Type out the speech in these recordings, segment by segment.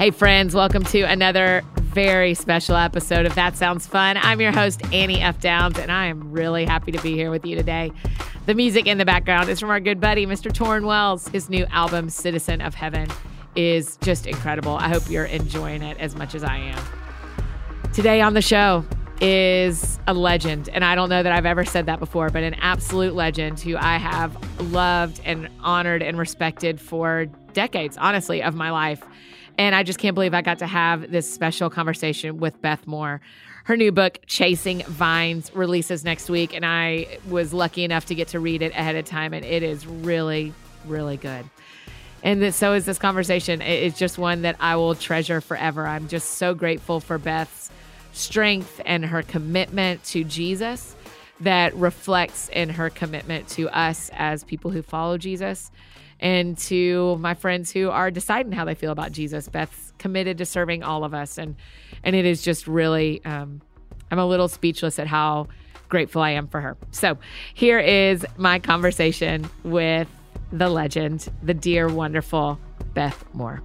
Hey, friends, welcome to another very special episode of That Sounds Fun. I'm your host, Annie F. Downs, and I am really happy to be here with you today. The music in the background is from our good buddy, Mr. Tauren Wells. His new album, Citizen of Heaven, is just incredible. I hope you're enjoying it as much as I am. Today on the show is a legend, and I don't know that I've ever said that before, but an absolute legend who I have loved and honored and respected for decades, honestly, of my life. And I just can't believe I got to have this special conversation with Beth Moore. Her new book, Chasing Vines, releases next week. And I was lucky enough to get to read it ahead of time. And it is really, really good. And so is this conversation. It's just one that I will treasure forever. I'm just so grateful for Beth's strength and her commitment to Jesus that reflects in her commitment to us as people who follow Jesus and to my friends who are deciding how they feel about Jesus. Beth's committed to serving all of us, and and it is just really, um, I'm a little speechless at how grateful I am for her. So here is my conversation with the legend, the dear, wonderful Beth Moore.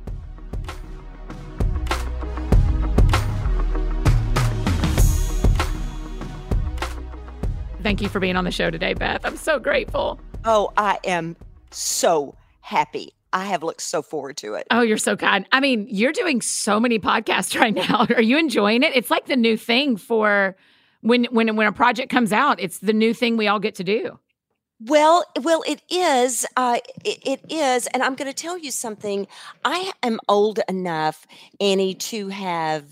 Thank you for being on the show today, Beth. I'm so grateful. Oh, I am so happy. I have looked so forward to it. Oh, you're so kind. I mean, you're doing so many podcasts right now. Are you enjoying it? It's like the new thing for when when when a project comes out. It's the new thing we all get to do. Well, well, it is. Uh, it, it is, and I'm going to tell you something. I am old enough, Annie, to have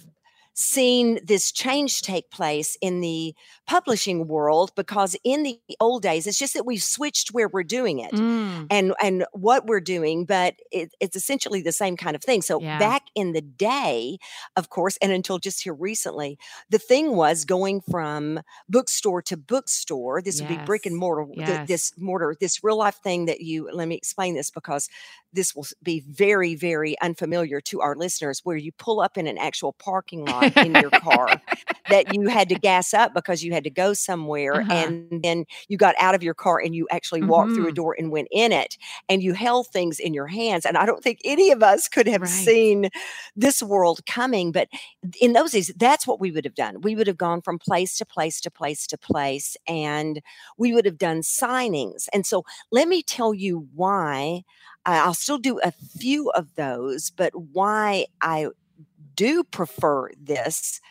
seen this change take place in the publishing world because in the old days it's just that we've switched where we're doing it mm. and and what we're doing but it, it's essentially the same kind of thing so yeah. back in the day of course and until just here recently the thing was going from bookstore to bookstore this yes. would be brick and mortar yes. th- this mortar this real life thing that you let me explain this because this will be very very unfamiliar to our listeners where you pull up in an actual parking lot in your car that you had to gas up because you had to go somewhere uh-huh. and then you got out of your car and you actually walked mm-hmm. through a mm-hmm. door and went in it and you held things in your hands and i don't think any of us could have right. seen this world coming but in those days that's what we would have done we would have gone from place to place to place to place and we would have done signings and so let me tell you why I'll still do a few of those, but why I do prefer this,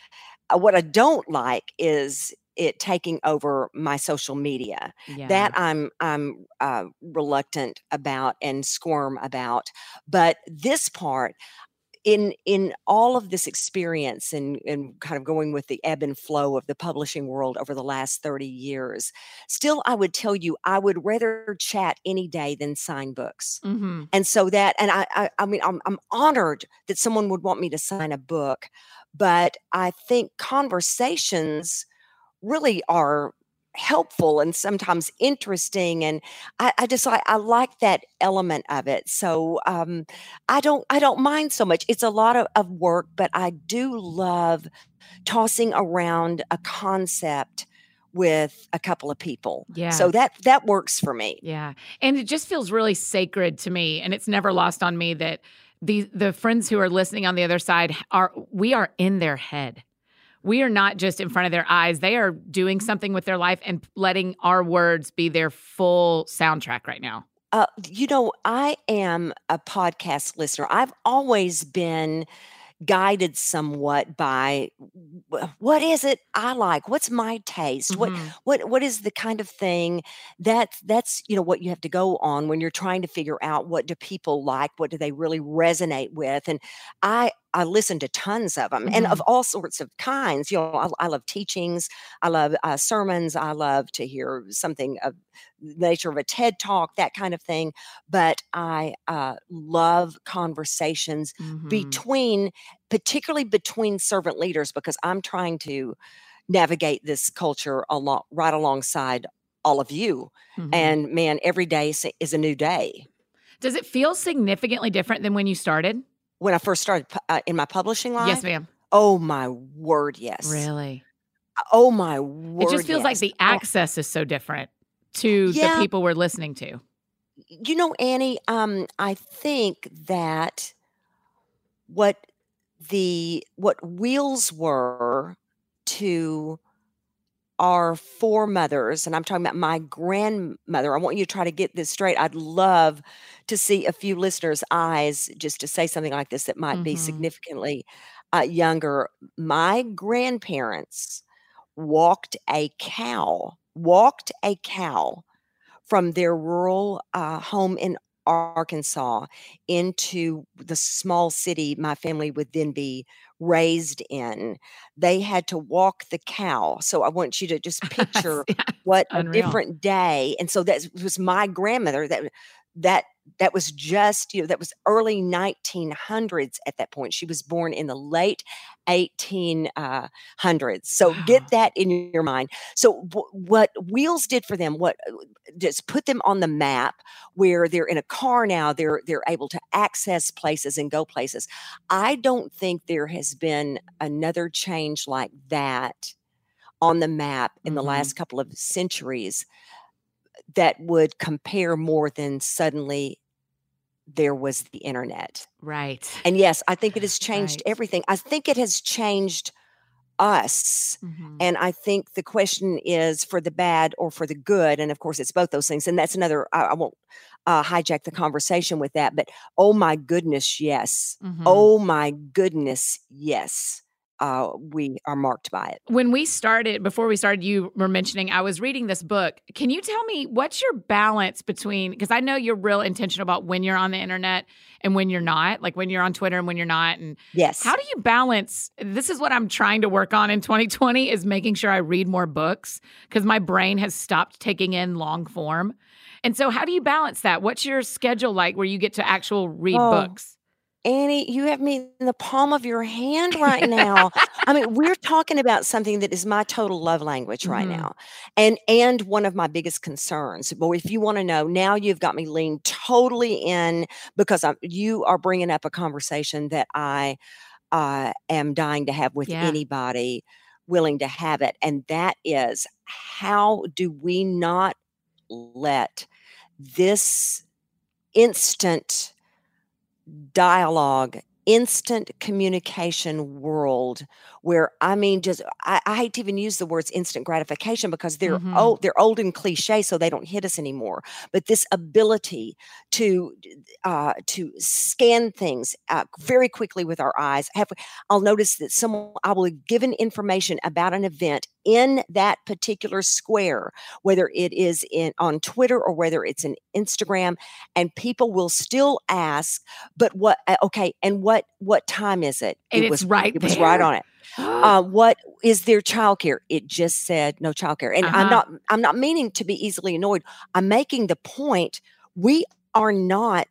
uh, what I don't like is it taking over my social media yeah. that i'm i'm uh, reluctant about and squirm about but this part in in all of this experience and and kind of going with the ebb and flow of the publishing world over the last 30 years still i would tell you i would rather chat any day than sign books mm-hmm. and so that and I, I i mean I'm, I'm honored that someone would want me to sign a book but i think conversations really are helpful and sometimes interesting and i, I just I, I, like that element of it so um, i don't i don't mind so much it's a lot of, of work but i do love tossing around a concept with a couple of people. Yeah. So that that works for me. Yeah. And it just feels really sacred to me and it's never lost on me that the the friends who are listening on the other side are we are in their head we are not just in front of their eyes. They are doing something with their life and letting our words be their full soundtrack right now. Uh, you know, I am a podcast listener. I've always been guided somewhat by what is it I like? What's my taste? Mm-hmm. What what what is the kind of thing that that's you know what you have to go on when you're trying to figure out what do people like? What do they really resonate with? And I I listen to tons of them mm-hmm. and of mm-hmm. all sorts of kinds. You know, I, I love teachings, I love uh, sermons, I love to hear something of the nature of a TED talk, that kind of thing. But I uh, love conversations mm-hmm. between, particularly between servant leaders, because I'm trying to navigate this culture along right alongside all of you. Mm-hmm. And man, every day is a new day. Does it feel significantly different than when you started? When I first started uh, in my publishing life? Yes, ma'am. Oh my word, yes. Really? Oh my word. It just feels yes. like the access is so different to yeah. the people we're listening to. You know, Annie, um, I think that what the what wheels were to our foremothers, and I'm talking about my grandmother. I want you to try to get this straight. I'd love to see a few listeners' eyes just to say something like this that might be Mhm. significantly uh, younger. My grandparents walked a cow, walked a cow from their rural uh, home in Arkansas into the small city my family would then be raised in. They had to walk the cow. So I want you to just picture Yeah, what a different day. And so that was my grandmother that that that was just, you know, that was early 1900s at that point. She was born in the late 1800s. So Wow. get that in your mind. So wh- what Wheels did for them, what uh, just put them on the map where they're in a car now, they're they're able to access places and go places. I don't think there has been another change like that on the map in the Mhm. last couple of centuries that would compare more than suddenly there was the internet. Right. And yes, I think it has changed Right. everything. I think it has changed us. Mhm. And I think the question is for the bad or for the good. And of course, it's both those things. And that's another, I, I won't uh, hijack the conversation with that. But oh my goodness, yes. Mhm. Oh my goodness, yes. Uh, we are marked by it. when we started before we started you were mentioning i was reading this book can you tell me what's your balance between because i know you're real intentional about when you're on the internet and when you're not like when you're on twitter and when you're not and Yes. how do you balance this is what i'm trying to work on in 2020 is making sure i read more books because my brain has stopped taking in long form and so how do you balance that what's your schedule like where you get to actual read Oh, books Annie, you have me in the palm of your hand right now. I mean, we're talking about something that is my total love language right Mhm. now. And and one of my biggest concerns. But if you want to know, now you've got me leaned totally in because I'm you are bringing up a conversation that I uh, am dying to have with Yeah. anybody willing to have it. And that is how do we not let this instant dialogue, instant communication world where I mean just I, I hate to even use the words instant gratification because they're Mhm. old they're old and cliche so they don't hit us anymore. But this ability to uh, to scan things uh, very quickly with our eyes. Have I'll notice that someone I will give given information about an event in that particular square, whether it is in on Twitter or whether it's in Instagram, and people will still ask, "But what? uh, Okay, and what what time is it? and it was right it was right on it. Uh, what is there childcare? It just said no childcare, and I'm Uh-huh. not I'm not meaning to be easily annoyed. I'm making the point we are not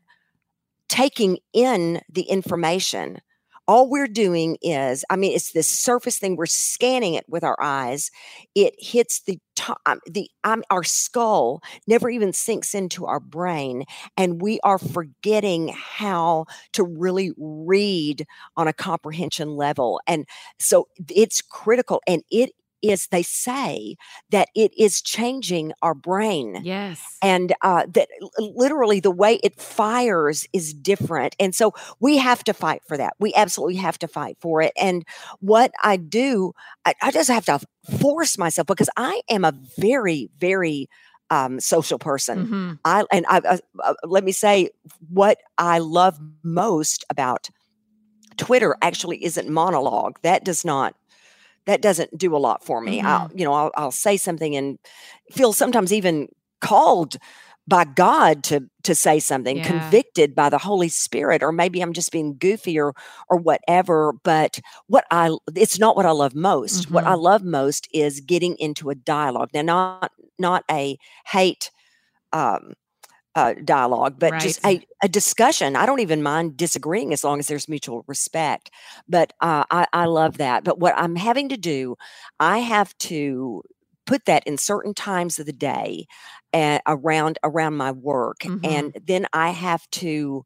taking in the information. All we're doing is, I mean, it's this surface thing. We're scanning it with our eyes. It hits the top, the um, our skull never even sinks into our brain, and we are forgetting how to really read on a comprehension level. And so it's critical, and it is. They say that it is changing our brain. Yes. And uh, that literally the way it fires is different. And so we have to fight for that. We absolutely have to fight for it. And what i do i, I just have to force myself because i am a very very um, social person. Mhm. i and I, uh, uh, let me say what i love most about twitter actually isn't monologue. That does not that doesn't do a lot for me. I'll, you know, I'll, I'll say something and feel sometimes even called by God to to say something, Yeah. convicted by the Holy Spirit, or maybe I'm just being goofy or or whatever. But what I it's not what I love most. What I Mhm. love most is getting into a dialogue. Now, not not a hate um uh, dialogue, but just a, a discussion. I don't even mind disagreeing as long as there's mutual respect. But uh, I, I love that. But what I'm having to do, I have to put that in certain times of the day uh, around around my work, Mhm. and then I have to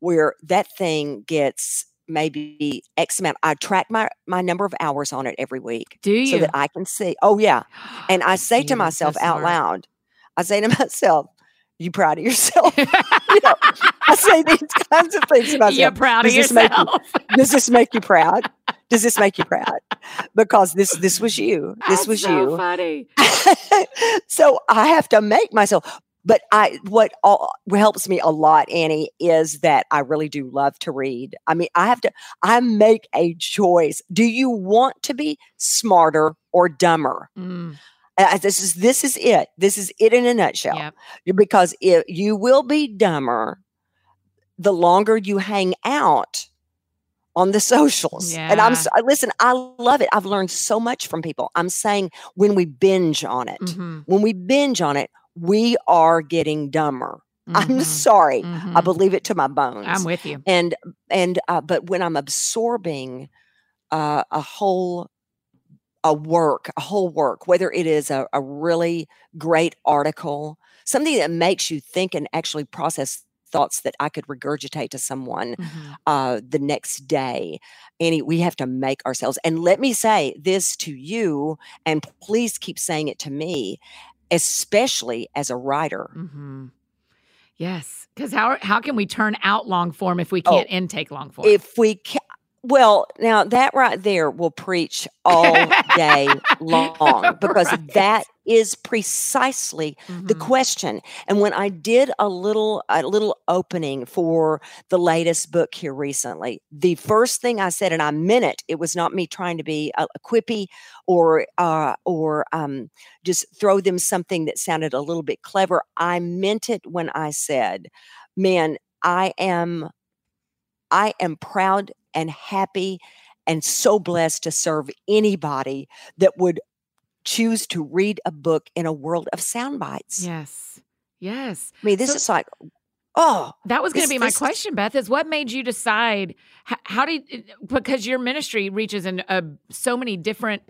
where that thing gets maybe X amount. I track my my number of hours on it every week do you so that I can see. Oh yeah, and I say to so myself out loud, I say to myself, You proud of yourself? you know, I say these kinds of things to myself. You're proud of Does this make you- yourself. Does this make you proud? Does this make you proud? Because this this was you. This That's was so you. funny. so I have to make myself. But I, what all, helps me a lot, Annie, is that I really do love to read. I mean, I have to. I make a choice. Do you want to be smarter or dumber? Mm, Uh, this is this is it. This is it in a nutshell. yep. Because if you will be dumber, the longer you hang out on the socials. And I'm Yeah. s- I- listen. I love it. I've learned so much from people. I'm saying when we binge on it, Mhm, when we binge on it, we are getting dumber. I'm mhm, sorry. I mhm. believe it to my bones. I'm with you. and and uh, but when I'm absorbing uh, a whole a work, a whole work, whether it is a, a really great article, something that makes you think and actually process thoughts that I could regurgitate to someone Mhm. uh, the next day. Annie, we have to make ourselves. And let me say this to you, and please keep saying it to me, especially as a writer. hmm Yes, because how how can we turn out long form if we Oh, can't intake long form? If we well, now that right there will preach all day long because Right. that is precisely the Mhm. question. And when I did a little a little opening for the latest book here recently, the first thing I said, and I meant it, it was not me trying to be a, a quippy or uh, or um, just throw them something that sounded a little bit clever. I meant it when I said, "Man, I am I am proud and happy." And so blessed to serve anybody that would choose to read a book in a world of sound bites. yes, yes. I mean, this So- is like, oh, That was going to be my this is- question, Beth. Is what made you decide? How, how did because your ministry reaches in uh, so many different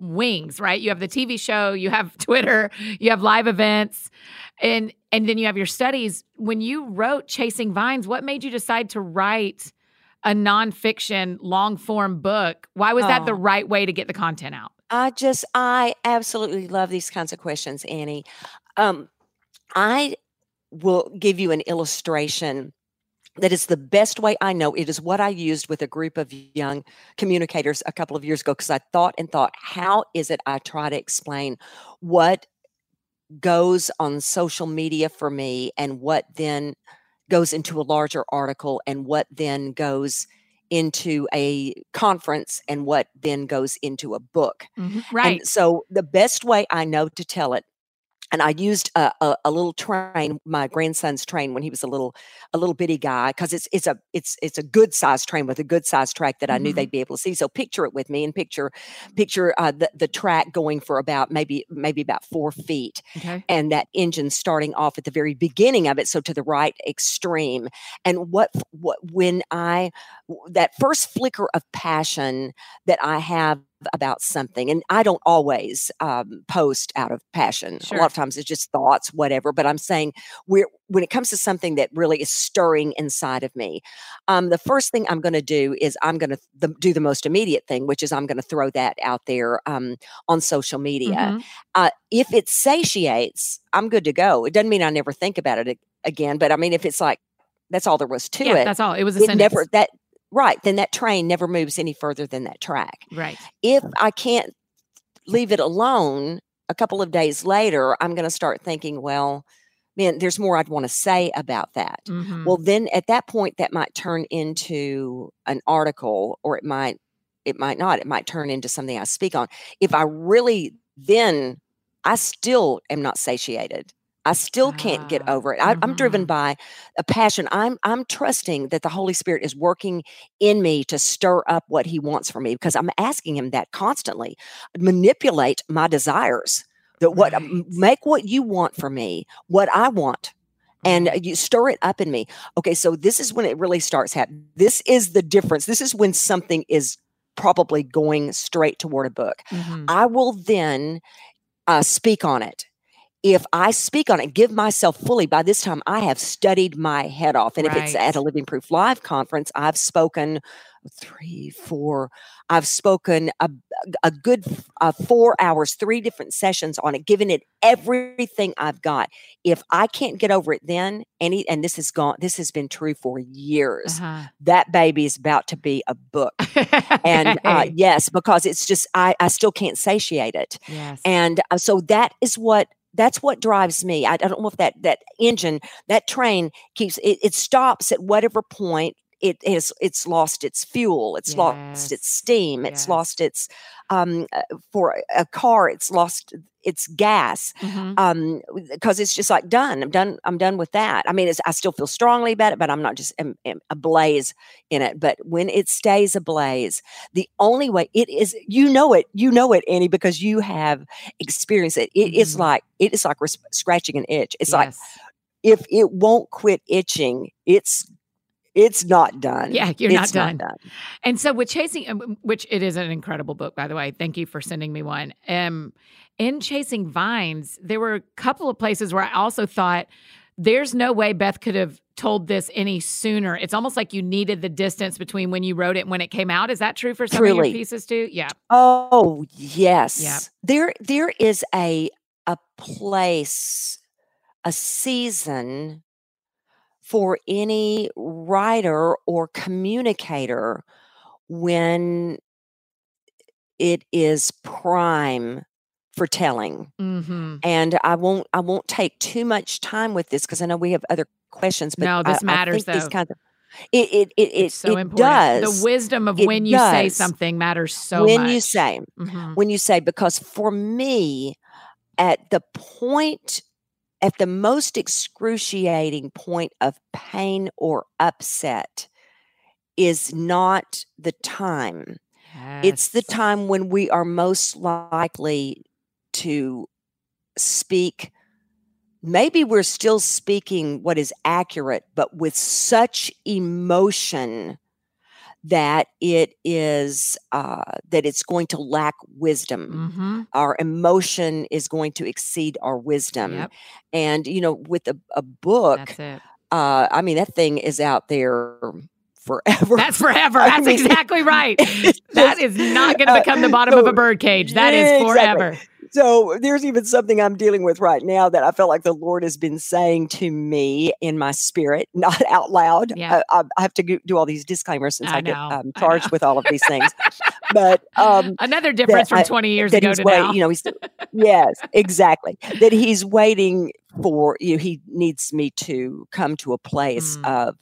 wings, right? You have the TV show, you have Twitter, you have live events, and and then you have your studies. When you wrote Chasing Vines, what made you decide to write a nonfiction long form book? Why was that the Oh. right way to get the content out? I just, I absolutely love these kinds of questions, Annie. Um, I will give you an illustration that is the best way I know. It is what I used with a group of young communicators a couple of years ago because I thought and thought, how is it I try to explain what goes on social media for me and what then goes into a larger article and what then goes into a conference and what then goes into a book. Mm-hmm. Right. And so the best way I know to tell it, and I used a, a, a little train, my grandson's train when he was a little a little bitty guy, because it's it's a it's it's a good sized train with a good sized track that I knew Mhm. they'd be able to see. So picture it with me and picture picture uh, the the track going for about maybe maybe about four feet, okay. and that engine starting off at the very beginning of it so to the right extreme and what what when I that first flicker of passion that i have about something and i don't always um, post out of passion a lot of times it's just thoughts whatever but i'm saying we're when it comes to something that really is stirring inside of me um, the first thing i'm going to do is i'm going to th- do the most immediate thing which is i'm going to throw that out there um, on social media Mhm. uh, if it satiates, I'm good to go. It doesn't mean I never think about it again, but I mean, if it's like that's all there was to Yeah, it, that's all. It was a it never that right. Then that train never moves any further than that track. right. If I can't leave it alone, a couple of days later, I'm going to start thinking, well, man, there's more I'd want to say about that. Mhm. Well, then at that point, that might turn into an article, or it might, it might not. It might turn into something I speak on. If I really then, I still am not satiated. I still can't get Ah, over it. I, I'm driven mhm. by a passion. I'm I'm trusting that the Holy Spirit is working in me to stir up what He wants for me because I'm asking Him that constantly. Manipulate my desires. That what Right. make what you want for me, what I want and you stir it up in me. Okay, so this is when it really starts happening. This is the difference. This is when something is probably going straight toward a book. Mhm. I will then uh, speak on it. If I speak on it, give myself fully, by this time I have studied my head off. And if it's at a Living Proof Live conference, I've spoken three, four, I've spoken a, a good uh, four hours, three different sessions on it, giving it everything I've got. If I can't get over it then, Annie, and this has gone, this has been true for years, Uh-huh. that baby is about to be a book. And uh, yes, because it's just, I, I still can't satiate it yes. and uh, so that is what that's what drives me. I, I don't know if that that engine that train keeps it, it stops at whatever point it is it's lost its fuel it's lost its steam it's Yes. lost its um uh, for a- car it's lost its gas Mhm. um because it's just like done i'm done i'm done with that i mean it's, i still feel strongly about it but i'm not just am, am ablaze in it but when it stays ablaze the only way it is you know it you know it annie because you have experienced it It is Mhm. like it is like res- scratching an itch it's like if it won't quit itching it's it's not done Yeah, you're not It's done. And so with chasing, um, which it is an incredible book, by the way. Thank you for sending me one. Um, in chasing vines, there were a couple of places where I also thought there's no way Beth could have told this any sooner. It's almost like you needed the distance between when you wrote it and when it came out. Is that true for some of your pieces too? Yeah. Oh yes. Yeah. There there is a a place, a season for any writer or communicator when it is prime for telling. Mm-hmm. And I won't I won't take too much time with this because I know we have other questions. But No, this I- I matters, think these though. kinds of it it it, it, It's so it important. does The wisdom of when you say something matters so when much. you say Mhm. when you say because for me at the point at the most excruciating point of pain or upset is not the time. It's the time when we are most likely to speak. Maybe we're still speaking what is accurate but with such emotion that it is uh, that it's going to lack wisdom Mhm. our emotion is going to exceed our wisdom Yep, and you know with a, a book uh i mean that thing is out there forever That's forever. I That's mean, exactly right. That is not going to uh, become the bottom of a bird cage. That is forever exactly. So there's even something I'm dealing with right now that I felt like the Lord has been saying to me in my spirit, not out loud. Yeah. I, I, I have to do all these disclaimers since I I, get um, charged know. with all of these things. but um, Another difference from 20 years ago to wait, now. you know, he's yes, exactly. That he's waiting for you. He needs me to come to a place Mm. of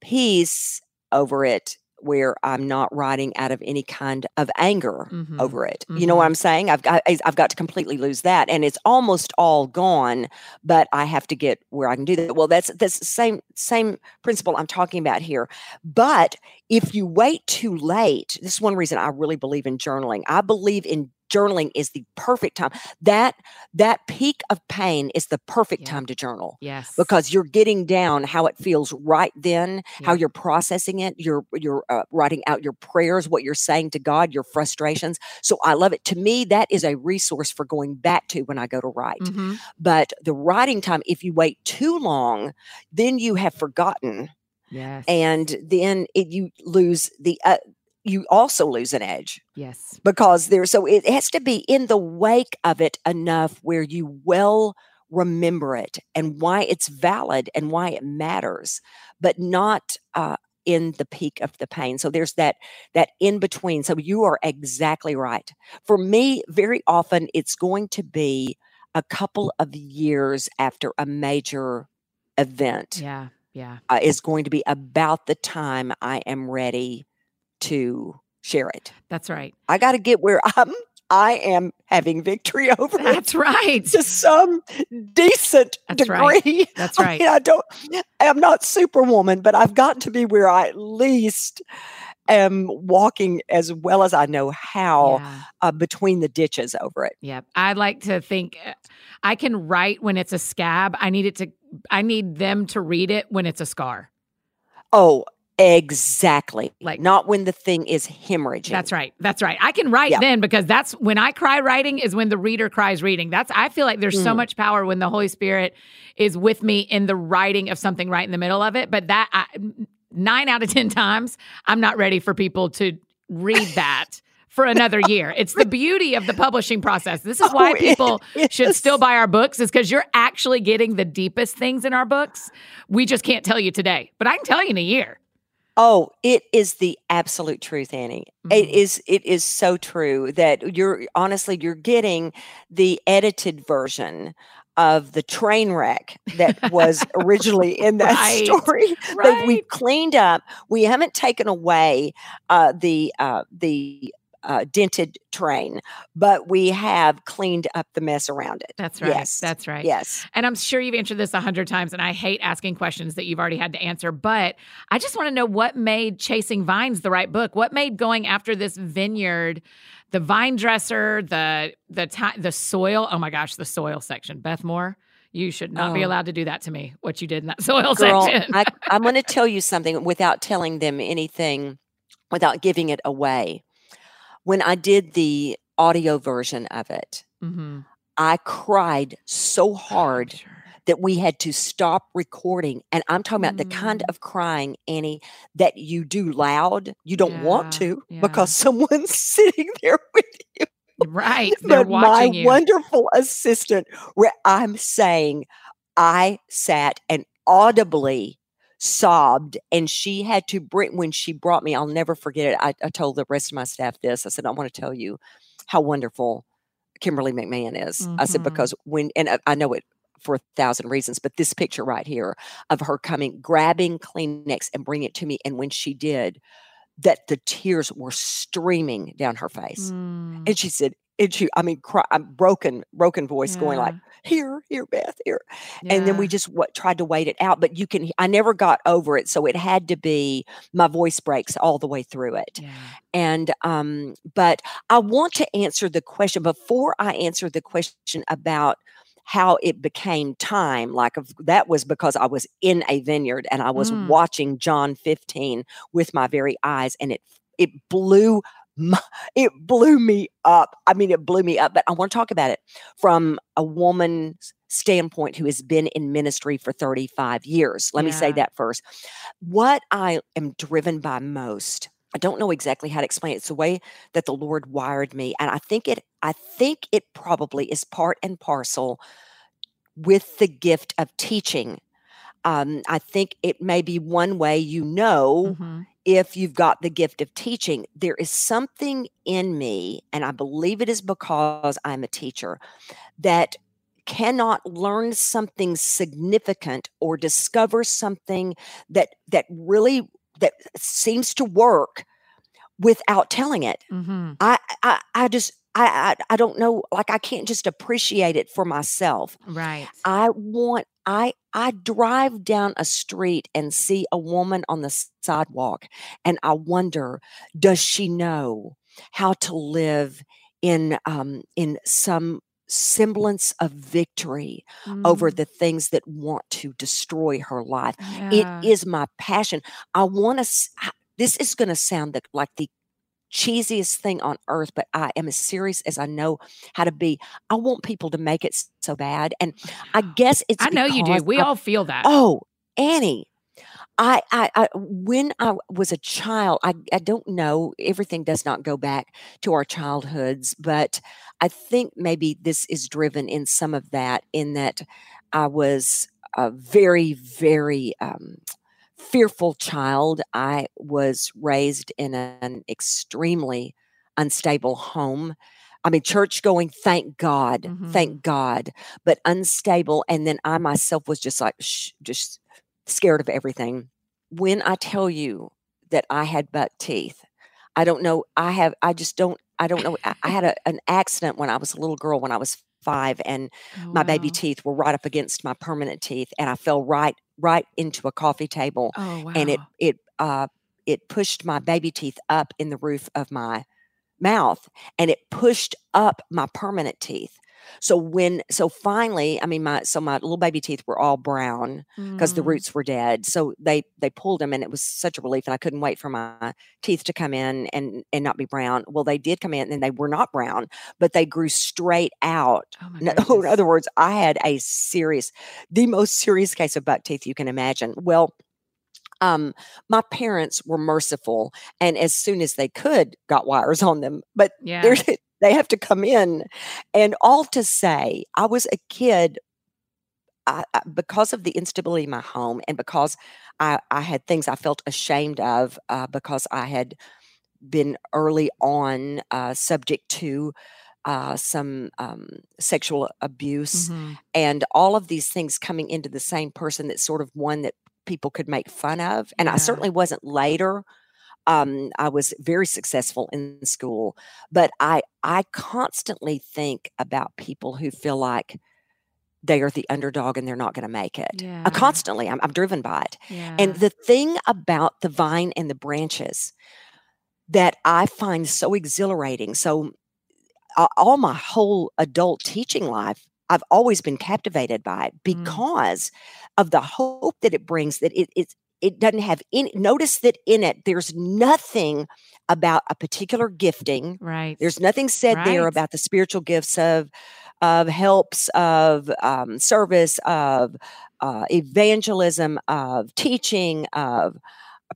peace over it where I'm not writing out of any kind of anger Mhm. over it. You know what Mhm. I'm saying? I've got I've got to completely lose that, and it's almost all gone. But I have to get where I can do that. Well, that's that's the same same principle I'm talking about here. But if you wait too late, this is one reason I really believe in journaling. I believe in journaling is the perfect time. That that peak of pain is the perfect Yeah. time to journal Yes. because you're getting down how it feels right then how you're processing it you're you're uh, writing out your prayers what you're saying to god your frustrations so i love it to me that is a resource for going back to when i go to write Mhm. but the writing time if you wait too long then you have forgotten Yes. and then it, you lose the uh, you also lose an edge yes. because there's so it has to be in the wake of it enough where you well remember it and why it's valid and why it matters but not uh, in the peak of the pain so there's that that in between so you are exactly right for me very often it's going to be a couple of years after a major event Yeah. Yeah. uh, is going to be about the time i am ready to share it That's right. I got to get where I'm. I am having victory over it That's right. to some decent That's right. degree. That's I right. mean, I don't. I'm not Superwoman, but I've got to be where I at least am walking as well as I know how Yeah. uh, between the ditches over it. Yep. I like to think uh, I can write when it's a scab. I need it to I need them to read it when it's a scar. Oh, Exactly. Like- not when the thing is hemorrhaging. That's right. That's right. I can write Yeah. then because that's when I cry writing is when the reader cries reading. That's I feel like there's so Mm. much power when the Holy Spirit is with me in the writing of something right in the middle of it. But that I, nine out of ten times, I'm not ready for people to read that. For another year. It's the beauty of the publishing process. This is why Oh, people should still buy our books, is because you're actually getting the deepest things in our books. We just can't tell you today, but I can tell you in a year. Oh, it is the absolute truth, Annie. It Mhm. is it is so true that you're honestly you're getting the edited version of the train wreck that was originally in that Right. story Right. we've cleaned up. We haven't taken away uh, the uh, the uh, dented train, but we have cleaned up the mess around it. That's right. Yes. That's right. Yes. And I'm sure you've answered this a hundred times, and I hate asking questions that you've already had to answer. But I just want to know what made Chasing Vines the right book. What made going after this vineyard, the vine dresser, the the ti- the soil. Oh my gosh, the soil section. Beth Moore, you should not be Oh. allowed to do that to me. What you did in that soil Girl, section. I, I'm going to tell you something without telling them anything, without giving it away. When I did the audio version of it, mm-hmm. I cried so hard that we had to stop recording. And I'm talking about the kind Mm. of crying, Annie, that you do loud. You don't want to yeah. because someone's sitting there with you. Right. But my you. wonderful assistant, I'm saying, I sat and audibly sobbed, and she had to bring when she brought me. I'll never forget it. I, I told the rest of my staff this. I said, I want to tell you how wonderful Kimberly McMahon is. I said Mhm. because when and I- I know it for a thousand reasons, but this picture right here of her coming, grabbing Kleenex and bringing it to me, and when she did, that the tears were streaming down her face. Mm, And she said, and she, I mean, cry, I'm broken, broken voice going like, here, here, Beth, here. And then we just what tried to wait it out, but you can, I never got over it. So it had to be my voice breaks all the way through it. Yeah. And, um, but I want to answer the question before I answer the question about how it became time. Like of, that was because I was in a vineyard and I was Mm. watching John 15 with my very eyes and it, it blew it blew me up. I mean, it blew me up, but I want to talk about it from a woman's standpoint who has been in ministry for 35 years. Let me say that first. What I am driven by most, I don't know exactly how to explain it. It's the way that the Lord wired me. And I think it, I think it probably is part and parcel with the gift of teaching. Um, I think it may be one way you know Mhm. If you've got the gift of teaching. There is something in me, and I believe it is because I'm a teacher, that cannot learn something significant or discover something that that really that seems to work without telling it. Mhm. I I, I just I, I I don't know like I can't just appreciate it for myself. Right. I want I I drive down a street and see a woman on the sidewalk and I wonder does she know how to live in um in some semblance of victory over Mm, the things that want to destroy her life. yeah. It is my passion. I want to this is going to sound the, like the cheesiest thing on earth, but I am as serious as I know how to be. I want people to make it so bad. And I guess it's I know you do. We I- all feel that. Oh, Annie. I, I, I, when I was a child, I, I don't know. Everything does not go back to our childhoods, but I think maybe this is driven in some of that. In that, I was a very, very um, fearful child. I was raised in an extremely unstable home. I mean, church going, thank God, Mhm. thank God, but unstable. And then I myself was just like, shh, just scared of everything. When I tell you that I had buck teeth, I don't know. I have, I just don't, I don't know. I, I had a, an accident when I was a little girl when I was five, and Oh, my baby teeth were right up against my permanent teeth, and I fell right, right into a coffee table, Oh wow. and it, it, uh, it pushed my baby teeth up in the roof of my mouth, and it pushed up my permanent teeth. So when so finally, I mean my so my little baby teeth were all brown because the Mm. roots were dead. So they they pulled them and it was such a relief and I couldn't wait for my teeth to come in and and not be brown. Well, they did come in and they were not brown, but they grew straight out. Oh No, in other words, I had a serious the most serious case of buck teeth you can imagine. Well, um my parents were merciful and as soon as they could got wires on them but Yeah. They're, have to come in and all to say i was a kid I, I, because of the instability in my home and because I, I had things i felt ashamed of uh, because i had been early on uh, subject to uh, some um, sexual abuse Mhm. and all of these things coming into the same person that's sort of one that people could make fun of and i certainly wasn't later um, i was very successful in school but i i constantly think about people who feel like they are the underdog and they're not going to make it Yeah. uh, constantly I'm, I'm driven by it Yeah. and the thing about the vine and the branches that I find so exhilarating. So, a- all my whole adult teaching life, I've always been captivated by it Mm. because of the hope that it brings. That it it it doesn't have any. Notice that in it, there's nothing about a particular gifting. right. There's nothing said there about the spiritual gifts of of helps of um, service of uh, evangelism of teaching of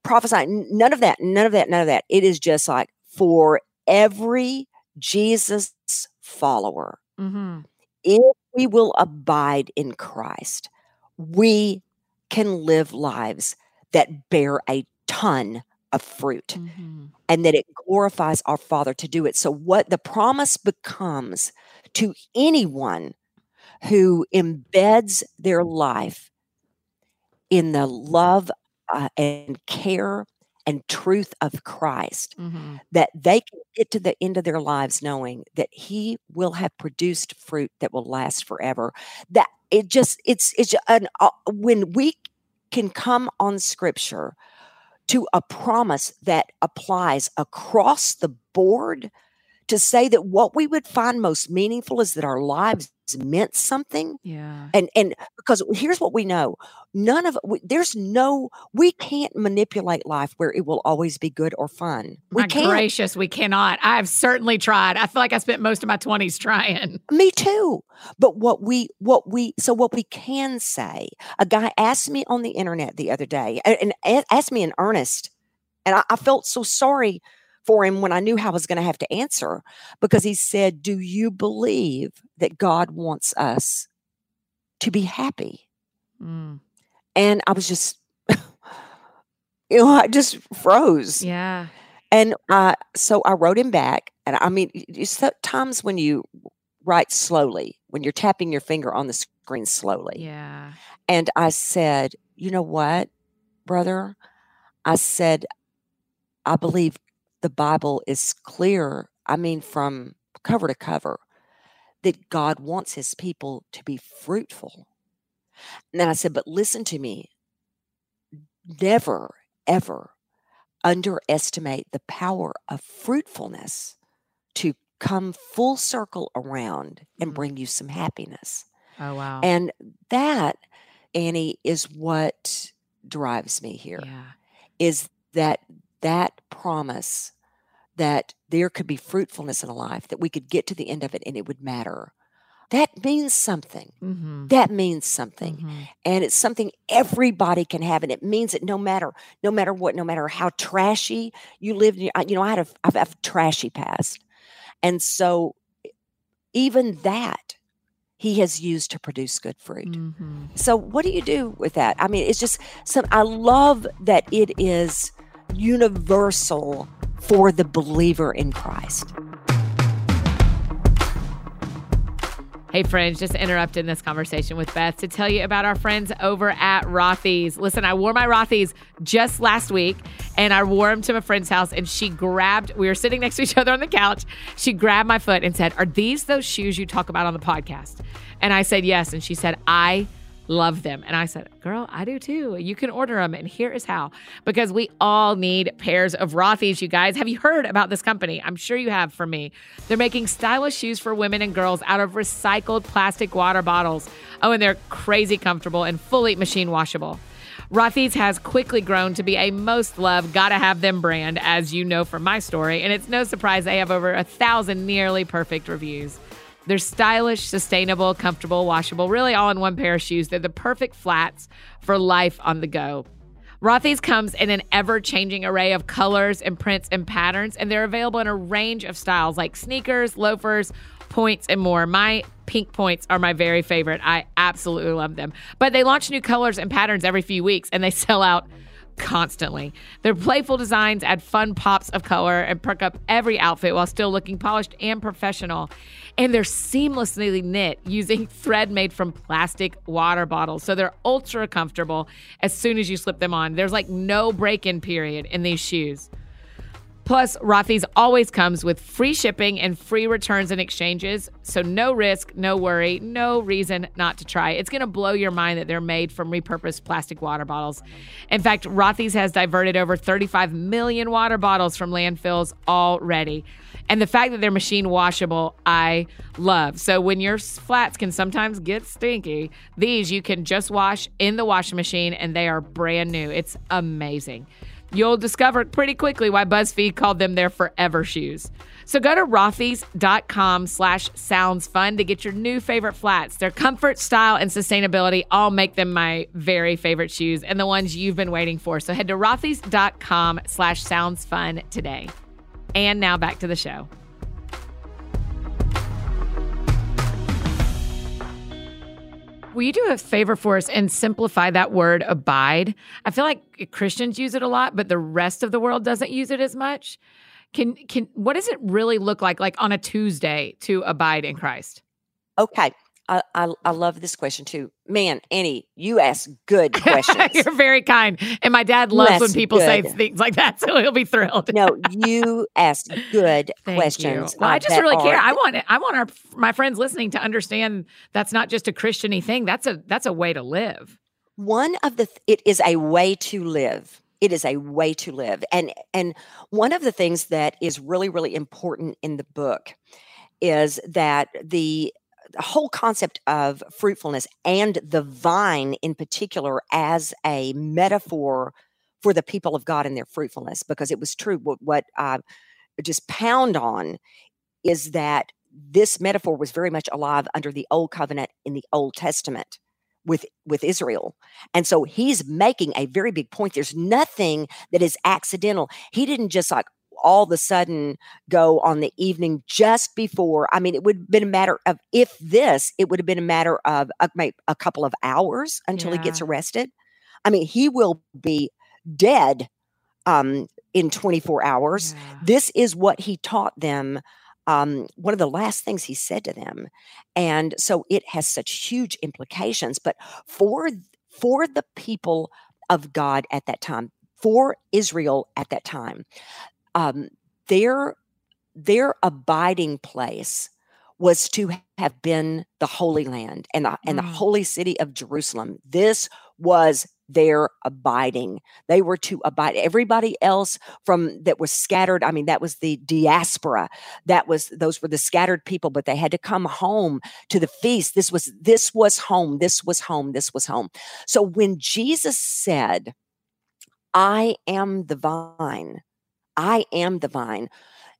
prophesying. None of that. None of that. None of that. It is just like for every Jesus follower, hmm if we will abide in Christ, we can live lives that bear a ton of fruit hmm and that it glorifies our Father to do it. So, what the promise becomes to anyone who embeds their life in the love uh, and care and truth of Christ, hmm that they can get to the end of their lives knowing that He will have produced fruit that will last forever. That it just, it's, it's an, uh, when we can come on Scripture to a promise that applies across the board to say that what we would find most meaningful is that our lives meant something Yeah. and and because here's what we know none of we, there's no we can't manipulate life where it will always be good or fun we my can't gracious, we cannot. I've certainly tried. I feel like I spent most of my 20s trying. me too but what we what we so what we can say a guy asked me on the internet the other day a- and, asked me in earnest and I, I felt so sorry for him when i knew how i was going to have to answer because he said do you believe that god wants us to be happy Mm. and i was just you know i just froze Yeah. and uh, so I wrote him back. And I mean, sometimes when you write slowly, when you're tapping your finger on the screen slowly, Yeah. and I said, you know what, brother? I said, I believe the Bible is clear. I mean, from cover to cover, that God wants his people to be fruitful. And then I said, but listen to me. Never, ever underestimate the power of fruitfulness to come full circle around and Mhm. bring you some happiness. Oh, wow. And that, Annie, is what drives me here yeah. is that that promise that there could be fruitfulness in a life, that we could get to the end of it and it would matter. That means something. Mm-hmm. That means something. Mm-hmm. And it's something everybody can have. And it means that no matter, no matter what, no matter how trashy you live, you you know, I had a, I've had a trashy past. And so even that he has used to produce good fruit. Mm-hmm. So what do you do with that? I mean, it's just some I love that it is universal for the believer in Christ. Hey, friends, just interrupting this conversation with Beth to tell you about our friends over at Rothy's. Listen, I wore my Rothy's just last week and I wore them to my friend's house and she grabbed, we were sitting next to each other on the couch. She grabbed my foot and said, Are these those shoes you talk about on the podcast? And I said, Yes. And she said, I love them. And I said, Girl, I do too. You can order them. And here is how because we all need pairs of Rothy's, you guys. Have you heard about this company? I'm sure you have for me. They're making stylish shoes for women and girls out of recycled plastic water bottles. Oh, and they're crazy comfortable and fully machine washable. Rothy's has quickly grown to be a most loved, gotta have them brand, as you know from my story, and it's no surprise they have over a thousand nearly perfect reviews. They're stylish, sustainable, comfortable, washable, really all in one pair of shoes. They're the perfect flats for life on the go. Rothy's comes in an ever changing array of colors and prints and patterns, and they're available in a range of styles like sneakers, loafers, points, and more. My pink points are my very favorite. I absolutely love them. But they launch new colors and patterns every few weeks, and they sell out constantly. Their playful designs add fun pops of color and perk up every outfit while still looking polished and professional. And they're seamlessly knit using thread made from plastic water bottles. So they're ultra comfortable as soon as you slip them on. There's like no break in period in these shoes. Plus, Rothy's always comes with free shipping and free returns and exchanges. So, no risk, no worry, no reason not to try. It's going to blow your mind that they're made from repurposed plastic water bottles. In fact, Rothy's has diverted over 35 million water bottles from landfills already. And the fact that they're machine washable, I love. So, when your flats can sometimes get stinky, these you can just wash in the washing machine and they are brand new. It's amazing. You'll discover pretty quickly why BuzzFeed called them their forever shoes. So go to rothys.com slash sounds fun to get your new favorite flats. Their comfort, style, and sustainability all make them my very favorite shoes and the ones you've been waiting for. So head to rothys.com slash sounds fun today. And now back to the show. Will you do a favor for us and simplify that word abide? I feel like Christians use it a lot, but the rest of the world doesn't use it as much. Can can what does it really look like like on a Tuesday to abide in Christ? Okay. I, I, I love this question too. Man, Annie, you ask good questions. You're very kind. And my dad loves when people good. say things like that, so he'll be thrilled. no, you ask good questions. Well, I just really are, care. I want. I want our my friends listening to understand that's not just a Christiany thing. That's a that's a way to live. One of the it is a way to live. It is a way to live. And and one of the things that is really really important in the book is that the the whole concept of fruitfulness and the vine in particular as a metaphor for the people of God and their fruitfulness, because it was true. What, what I just pound on is that this metaphor was very much alive under the old covenant in the Old Testament with with Israel. And so he's making a very big point. There's nothing that is accidental. He didn't just like all of a sudden go on the evening just before. I mean, it would have been a matter of if this, it would have been a matter of a, a couple of hours until yeah. he gets arrested. I mean, he will be dead um, in 24 hours. Yeah. This is what he taught them. Um, one of the last things he said to them, and so it has such huge implications. But for for the people of God at that time, for Israel at that time, um, their their abiding place was to have been the Holy Land and the, and the mm. holy city of Jerusalem. This was their abiding. They were to abide. Everybody else from that was scattered. I mean, that was the diaspora. That was those were the scattered people, but they had to come home to the feast. This was this was home. This was home. This was home. So when Jesus said, "I am the vine," I am the vine.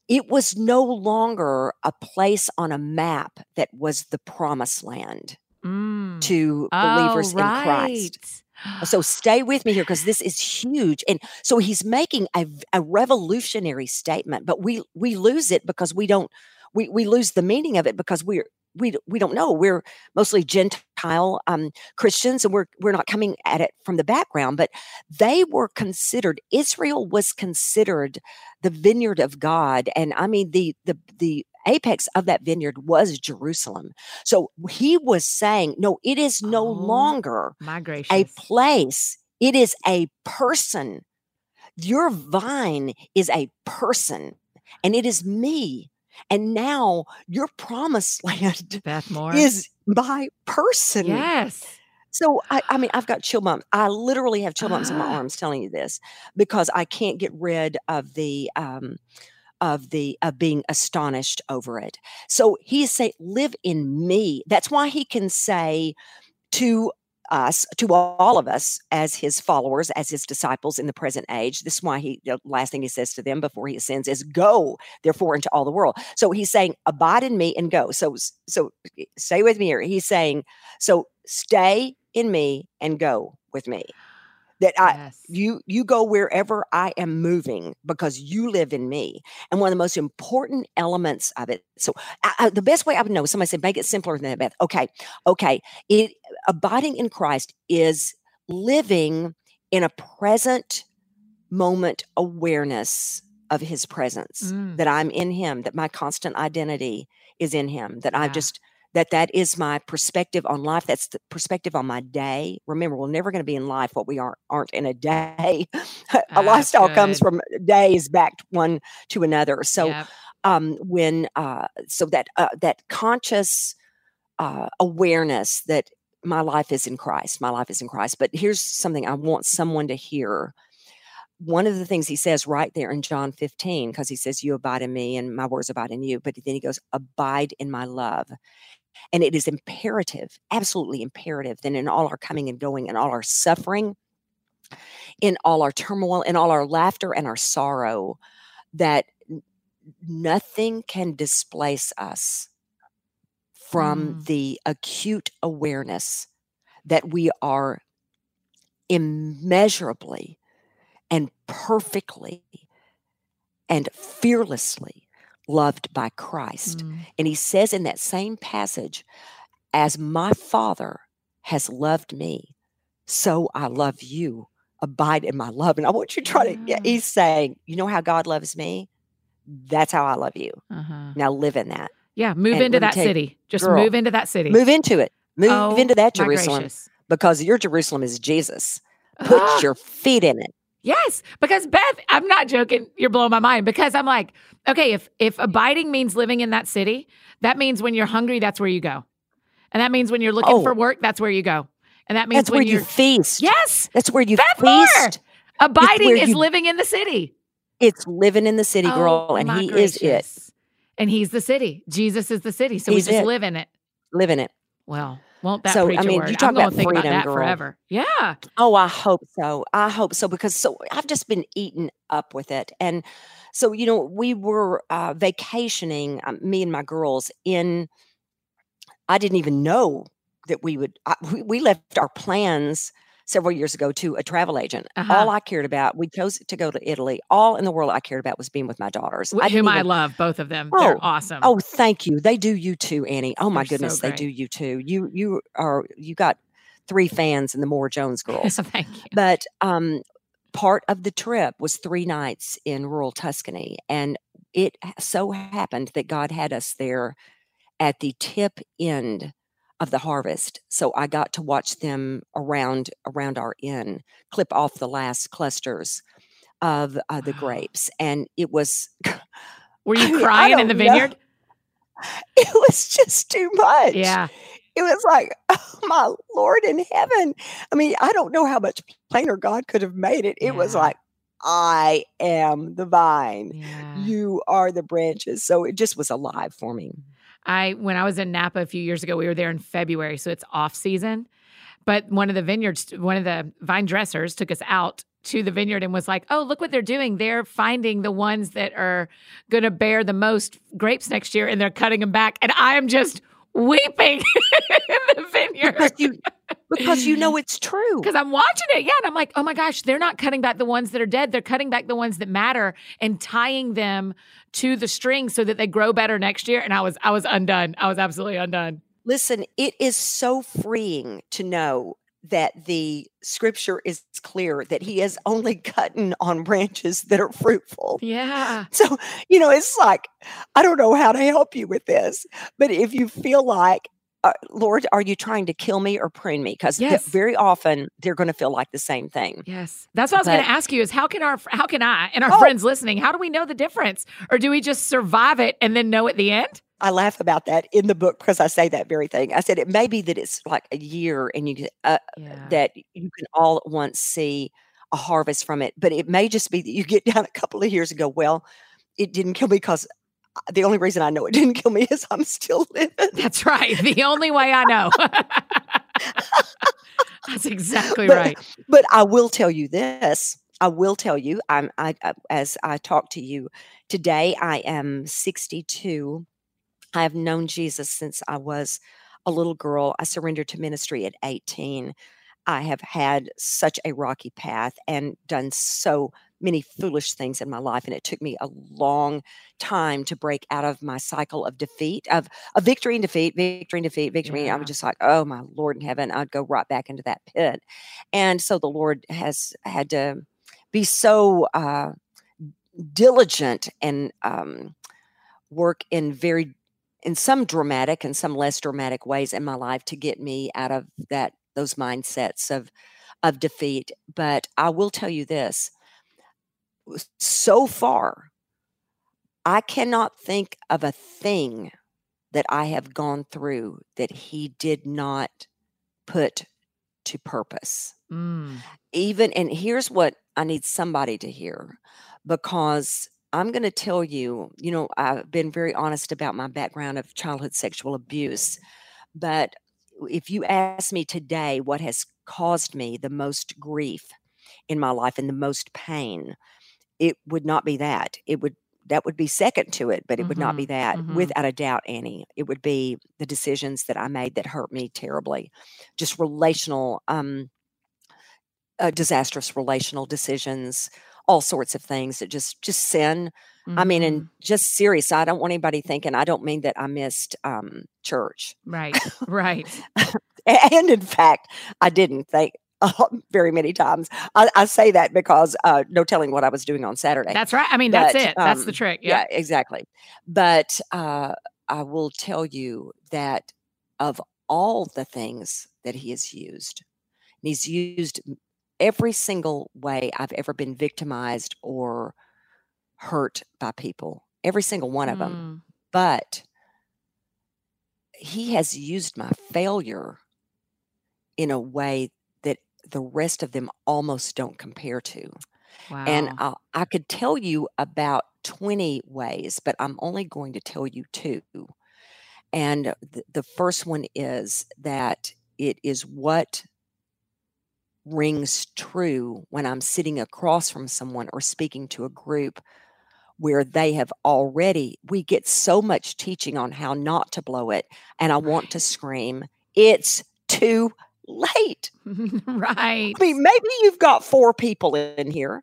It was no longer a place on a map that was the promised land mm. to believers oh, right. in Christ. So stay with me here because this is huge. And so he's making a, a revolutionary statement, but we we lose it because we don't we we lose the meaning of it because we're we we don't know. We're mostly Gentile um, Christians, and we're we're not coming at it from the background. But they were considered. Israel was considered the vineyard of God, and I mean the the the apex of that vineyard was Jerusalem. So he was saying, no, it is no oh, longer a place. It is a person. Your vine is a person, and it is me and now your promised land Beth Moore. is by person. Yes. So I, I mean, I've got chill bumps. I literally have chill bumps in my Ah. arms telling you this because I can't get rid of the um of the of being astonished over it. So he's saying, live in me. That's why he can say to us, to all of us as his followers, as his disciples in the present age. This is why he the last thing he says to them before he ascends is go, therefore, into all the world. So he's saying, abide in me and go. So so stay with me here. He's saying, so stay in me and go with me. That I yes. you you go wherever I am moving because you live in me. And one of the most important elements of it. So I, I- the best way I would know. Somebody said, make it simpler than that. Beth. Okay, okay. It abiding in Christ is living in a present moment awareness of His presence. Mm. That I'm in Him. That my constant identity is in Him. That I Yeah. just that that is my perspective on life that's the perspective on my day. Remember we're never going to be in life what we aren't aren't in a day. A Ah, lifestyle comes from days back one to another. So Yep. um when uh so that uh, that conscious uh awareness that my life is in Christ my life is in Christ. But here's something I want someone to hear. One of the things he says right there in John 15 because he says you abide in me and my words abide in you. But then he goes abide in my love and it is imperative absolutely imperative that in all our coming and going and all our suffering in all our turmoil in all our laughter and our sorrow that nothing can displace us from Mm. the acute awareness that we are immeasurably and perfectly and fearlessly loved by Christ. Mm. And he says in that same passage, as my Father has loved me, so I love you. Abide in my love. And I want you to try to, yeah, Yeah. he's saying, you know how God loves me? That's how I love you. Uh-huh. Now live in that. Yeah, move And into that you, city. Just girl, move into that city. Move into it. Move oh, into that Jerusalem because your Jerusalem is Jesus. Put Ah, your feet in it. Yes, because Beth, I'm not joking. You're blowing my mind because I'm like, okay, if if abiding means living in that city, that means when you're hungry, that's where you go, and that means when you're looking for Oh. work, that's where you go, and that means That's where when you you're feast. yes, That's where you Beth Moore! feast. abiding is you- living in the city. It's living in the city, girl, Oh, and he is it. And he's the city. Jesus is the city. So He's we just it. live in it. Live in it. Well, won't that So, I mean, word? you talk about about freedom, that girl. forever. Yeah. Oh, I hope so. I hope so because so I've just been eaten up with it. And so, you know, we were uh, vacationing, um, me and my girls, in, I didn't even know that we would, I, we, we left our plans several years ago to a travel agent. Uh-huh. All I cared about, we chose to go to Italy. All in the world I cared about was being with my daughters. Wh- I whom didn't I love, both of them. Oh, They're awesome. Oh, thank you. They do you too, Annie. Oh my They're so goodness, they do you too. You you are you got three fans in the Moore Jones girls. Thank you. but um part of the trip was three nights in rural Tuscany and it so happened that God had us there at the tip end of the harvest so I got to watch them around around our inn clip off the last clusters of uh, the grapes and it was Were you I crying in the don't know. vineyard? it was just too much Yeah. it was like, oh my Lord in heaven. I mean, I don't know how much plainer God could have made it. It was like, I am the vine. Yeah. You are the branches. So it just was alive for me. I when I was in Napa a few years ago, we were there in February, so it's off season. But one of the vineyards, one of the vine dressers took us out to the vineyard and was like, "Oh, look what they're doing. They're finding the ones that are going to bear the most grapes next year and they're cutting them back." And I am just weeping in the vineyard Because you because you know it's true. because I'm watching it. Yeah. And I'm like, oh my gosh, they're not cutting back the ones that are dead. They're cutting back the ones that matter and tying them to the string so that they grow better next year. And I was, I was undone. I was absolutely undone. Listen, it is so freeing to know that the scripture is clear that he is only cutting on branches that are fruitful. Yeah. So, you know, it's like, I don't know how to help you with this, but if you feel like, uh, Lord, are you trying to kill me or prune me? Because Yes. very often they're going to feel like the same thing. Yes. That's what I was going to ask you is how can our, how can I and our Oh. friends listening, how do we know the difference? Or do we just survive it and then know at the end? I laugh about that in the book because I say that very thing. I said it may be that it's like a year and you uh, Yeah. that you can all at once see a harvest from it, but it may just be that you get down a couple of years and go, well, it didn't kill me because the only reason I know it didn't kill me is I'm still living. That's right. The only way I know. That's exactly But- right. But I will tell you this. I will tell you. I'm. I, I as I talk to you today. I am 62. I have known Jesus since I was a little girl. I surrendered to ministry at 18. I have had such a rocky path and done so many foolish things in my life, and it took me a long time to break out of my cycle of defeat, of of victory and defeat, victory and defeat, victory. and I was just like, oh my Lord in heaven, I'd go right back into that pit. And so the Lord has had to be so uh, diligent and um, work in very, in some dramatic and some less dramatic ways in my life to get me out of that those mindsets of of defeat. But I will tell you this: so far, I cannot think of a thing that I have gone through that He did not put to purpose Mm. even and here's what I need somebody to hear because I'm going to tell you, you know, I've been very honest about my background of childhood sexual abuse, but if you ask me today what has caused me the most grief in my life and the most pain, it would not be that. It would that would be second to it, but it would not be Mhm, that mhm. without a doubt, Annie. It would be the decisions that I made that hurt me terribly, just relational um uh, disastrous relational decisions, all sorts of things that just just sin. I mean, and Mhm. just serious. I don't want anybody thinking. I don't mean that I missed um, church, right, right. And in fact, I didn't think uh, very many times. I, I say that because uh, no telling what I was doing on Saturday. That's right. I mean, that's But, it. That's the um, trick. yeah, Yeah. exactly. But uh, I will tell you that of all the things that he has used, and he's used every single way I've ever been victimized or hurt by people, every single one of them. Mm. But he has used my failure in a way the rest of them almost don't compare to. Wow. And I, I could tell you about 20 ways, but I'm only going to tell you two. And th- the first one is that it is what rings true when I'm sitting across from someone or speaking to a group where they have already, we get so much teaching on how not to blow it. And I want to scream, it's too late. right. I mean, maybe you've got four people in here,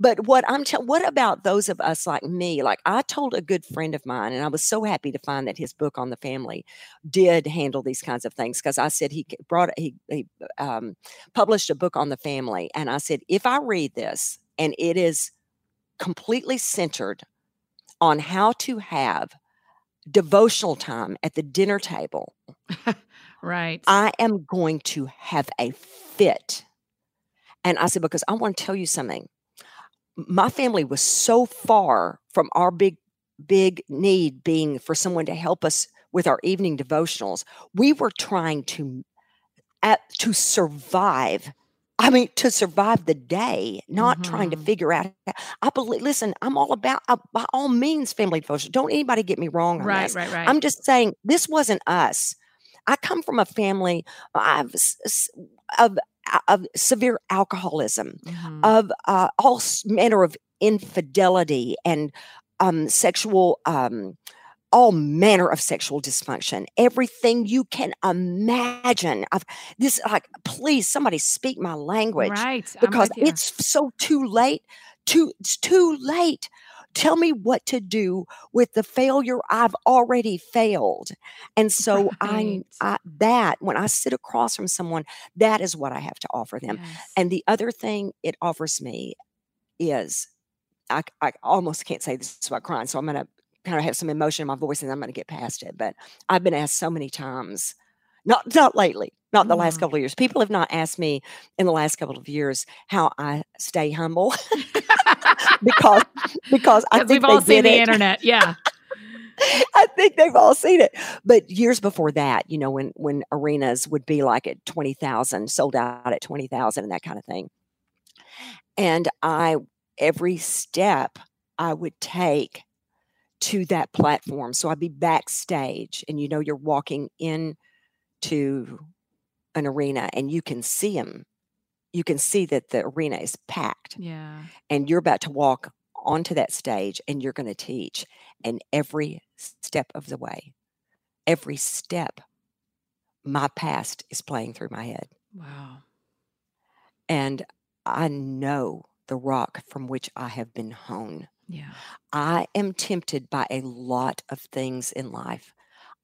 but what I'm telling, what about those of us like me? Like I told a good friend of mine, and I was so happy to find that his book on the family did handle these kinds of things because I said he brought he he um, published a book on the family, and I said if I read this and it is completely centered on how to have devotional time at the dinner table right. I am going to have a fit. And I said, because I want to tell you something. My family was so far from our big, big need being for someone to help us with our evening devotionals. We were trying to at, to survive. I mean, to survive the day, not trying to Mhm. figure out. I believe. Listen, I'm all about uh, by all means family devotion. Don't anybody get me wrong on right, this. right, right. I'm just saying this wasn't us. I come from a family of, of, of severe alcoholism, Mhm. of uh, all manner of infidelity and um, sexual, um, all manner of sexual dysfunction. Everything you can imagine. I've, this, like, please, somebody speak my language right. Because it's so too late. Too it's too late. Tell me what to do with the failure I've already failed. And so I, Right. I that when I sit across from someone, that is what I have to offer them. Yes. And the other thing it offers me is I, I almost can't say this without crying, so I'm gonna kind of have some emotion in my voice and I'm gonna get past it. But I've been asked so many times, not not lately, not the last Mhm. couple of years. People have not asked me in the last couple of years how I stay humble because because I think we've all seen the it. internet. Yeah. I think they've all seen it. But years before that, you know, when when arenas would be like at 20,000, sold out at 20,000 and that kind of thing. And I every step I would take to that platform. So I'd be backstage and you know you're walking in to an arena and you can see them. You can see that the arena is packed Yeah. and you're about to walk onto that stage and you're going to teach and every step of the way every step my past is playing through my head Wow. and i know the rock from which i have been honed Yeah. i am tempted by a lot of things in life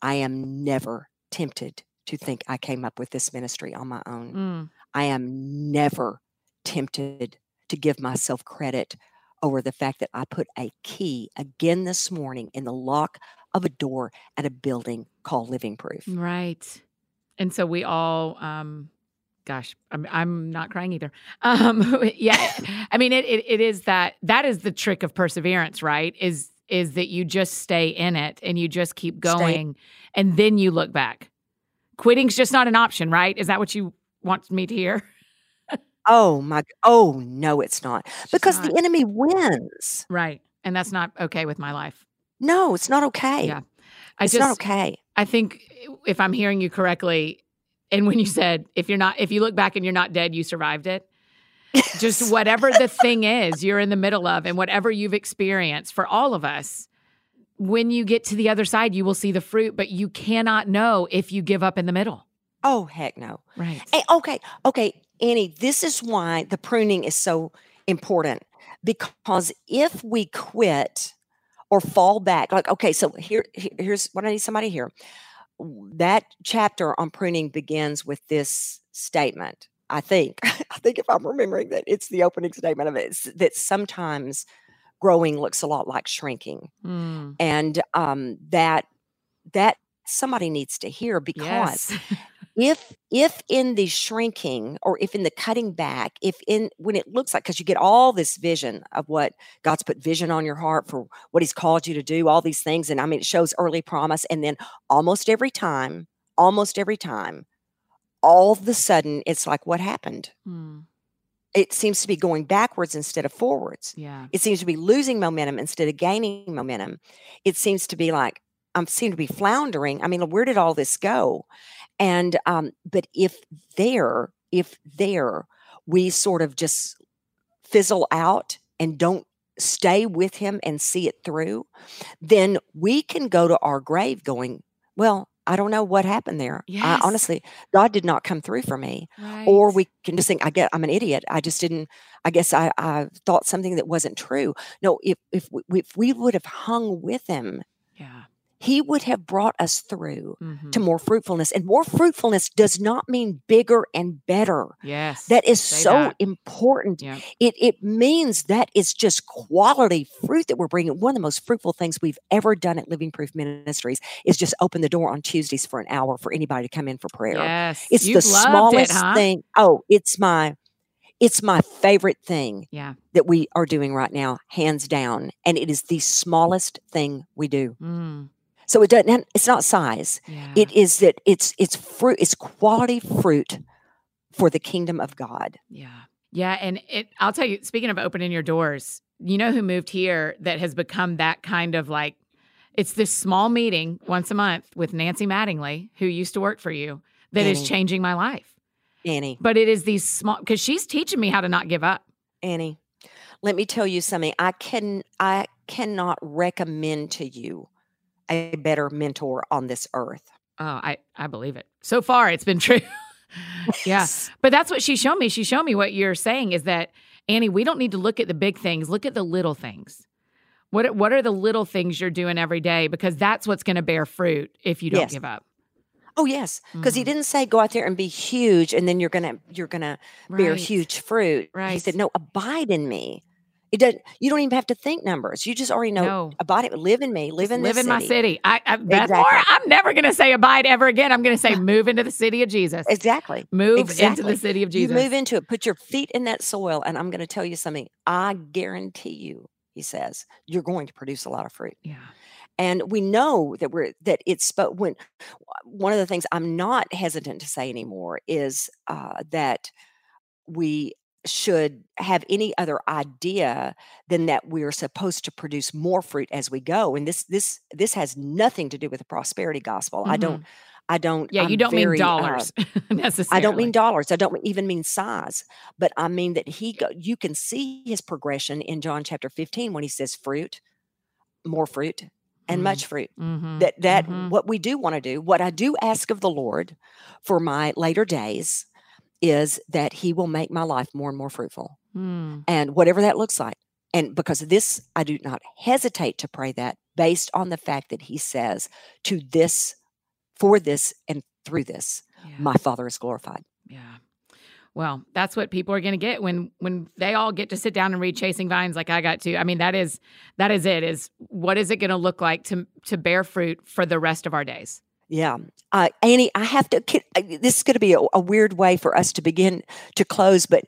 i am never tempted to think i came up with this ministry on my own Mm. I am never tempted to give myself credit over the fact that I put a key again this morning in the lock of a door at a building called Living Proof. Right. And so we all, um, gosh, I'm, I'm not crying either. Um, yeah. I mean, it, it, it is that, that is the trick of perseverance, right? Is, is that you just stay in it and you just keep Stay- going and then you look back. Quitting's just not an option, right? Is that what you want me to hear? Oh my, oh no, it's not. It's Because not. the enemy wins. Right. And that's not okay with my life. No, it's not okay. Yeah. I It's just, not okay. I think if I'm hearing you correctly, and when you said if you're not, if you look back and you're not dead, you survived it. Just whatever the thing is you're in the middle of, and whatever you've experienced for all of us, when you get to the other side, you will see the fruit, but you cannot know if you give up in the middle. Oh, heck no. Right. Eh, okay, okay, Annie, this is why the pruning is so important because if we quit or fall back, like, okay, so here, here's what I need somebody here. That chapter on pruning begins with this statement. I think, I think if I'm remembering that it's the opening statement of it, it's that sometimes growing looks a lot like shrinking, Mm, and um, that that somebody needs to hear because yes. if if in the shrinking or if in the cutting back if in when it looks like because you get all this vision of what god's put vision on your heart for what he's called you to do all these things and i mean it shows early promise and then almost every time almost every time all of a sudden it's like what happened Mm, it seems to be going backwards instead of forwards yeah. it seems to be losing momentum instead of gaining momentum. It seems to be like I'm seem to be floundering. I mean, where did all this go? And um, but if there, if there, we sort of just fizzle out and don't stay with him and see it through, then we can go to our grave going, well, I don't know what happened there. I, honestly, God did not come through for me or we can just think i get i'm an idiot i just didn't i guess i, I thought something that wasn't true no if if we, if we would have hung with him yeah. He would have brought us through Mhm. to more fruitfulness and more fruitfulness does not mean bigger and better Yes. that is so that. important Yeah. it it means that it's just quality fruit that we're bringing one of the most fruitful things we've ever done at living proof ministries is just open the door on tuesdays for an hour for anybody to come in for prayer Yes. it's You've the smallest it, huh? thing. Oh, it's my it's my favorite thing Yeah. that we are doing right now, hands down. And it is the smallest thing we do. Mm, So it doesn't it's not size. yeah. It is that it's it's fruit, it's quality fruit for the kingdom of God. Yeah. Yeah. And it, I'll tell you, speaking of opening your doors, you know who moved here that has become that kind of like, it's this small meeting once a month with Nancy Mattingly, who used to work for you, that is Annie. changing my life. Annie, But it is these small, because she's teaching me how to not give up. Annie, let me tell you something. I can I cannot recommend to you a better mentor on this earth. Oh, I, I believe it. So far, it's been true. yeah. But that's what she showed me. She showed me what you're saying is that, Annie, we don't need to look at the big things, look at the little things. What, are- what are the little things you're doing every day? Because that's what's going to bear fruit if you don't Yes. give up. Oh yes, because he Mhm. didn't say go out there and be huge, and then you're gonna you're gonna bear huge fruit. Right. He said, "No, abide in me." It doesn't. You don't even have to think numbers. You just already know. No. Abide. Live in me. Live in live in my city. I, I Exactly. more, I'm never going to say abide ever again. I'm going to say move into the city of Jesus. Exactly. Move into the city of You Jesus. move into it. Put your feet in that soil, and I'm going to tell you something. I guarantee you, he says, you're going to produce a lot of fruit. yeah. and we know that we're that it's but when one of the things i'm not hesitant to say anymore is uh, that we should have any other idea than that we're supposed to produce more fruit as we go and this this this has nothing to do with the prosperity gospel mm-hmm. i don't i don't yeah I'm you don't very, mean dollars uh, necessarily i don't mean dollars i don't even mean size but i mean that he go, you can see his progression in john chapter 15 when he says fruit more fruit and mm-hmm. much fruit mm-hmm. that that mm-hmm. what we do want to do what i do ask of the lord for my later days is that he will make my life more and more fruitful. Mm. And whatever that looks like. And because of this, I do not hesitate to pray that based on the fact that he says, to this, for this, and through this, yeah. my Father is glorified. Yeah. Well, that's what people are going to get when when they all get to sit down and read Chasing Vines like I got to. I mean, that is that is it. Is what is it going to look like to to bear fruit for the rest of our days? Yeah. Uh, Annie, I have to, uh, this is going to be a, a weird way for us to begin to close, but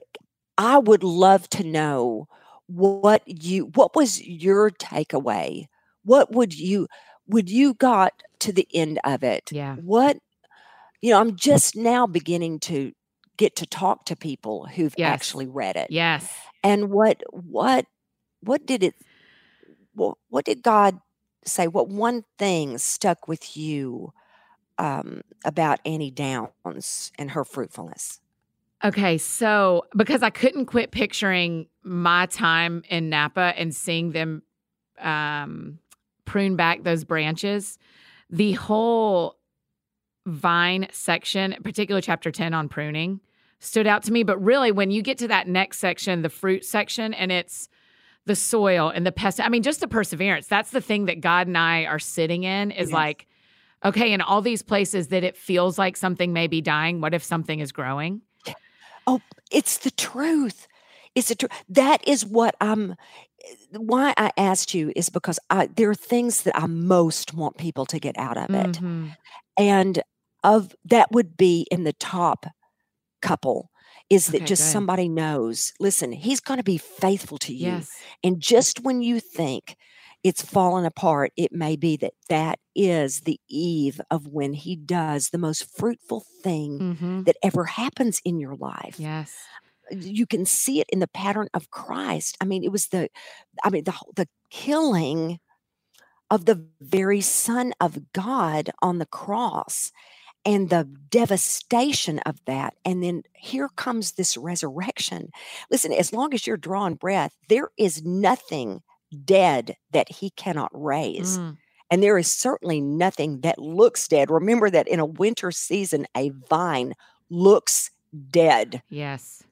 I would love to know what you, what was your takeaway? What would you, would you got to the end of it? Yeah. What, you know, I'm just now beginning to get to talk to people who've Yes. actually read it. Yes. And what, what, what did it, what, what did God say? What one thing stuck with you um, about Annie Downs and her fruitfulness? Okay, so because I couldn't quit picturing my time in Napa and seeing them um, prune back those branches, the whole vine section, particular chapter 10 on pruning, stood out to me. But really, when you get to that next section, the fruit section, and it's the soil and the pest, I mean, just the perseverance. That's the thing that God and I are sitting in is Yes. like, okay, in all these places that it feels like something may be dying, what if something is growing? Oh, it's the truth. It's the truth. That is what I'm. Why I asked you is because I, there are things that I most want people to get out of it, Mhm. and of that would be in the top couple is that Okay, just good. somebody knows. Listen, he's going to be faithful to you, Yes. and just when you think it's fallen apart, it may be that that is the eve of when he does the most fruitful thing hmm that ever happens in your life Yes. you can see it in the pattern of Christ. I mean, it was the, I mean, the whole- the killing of the very Son of God on the cross, and the devastation of that. And then here comes this resurrection. Listen, as long as you're drawing breath, there is nothing dead that He cannot raise. Mm. And there is certainly nothing that looks dead. Remember that in a winter season, a vine looks dead. Yes.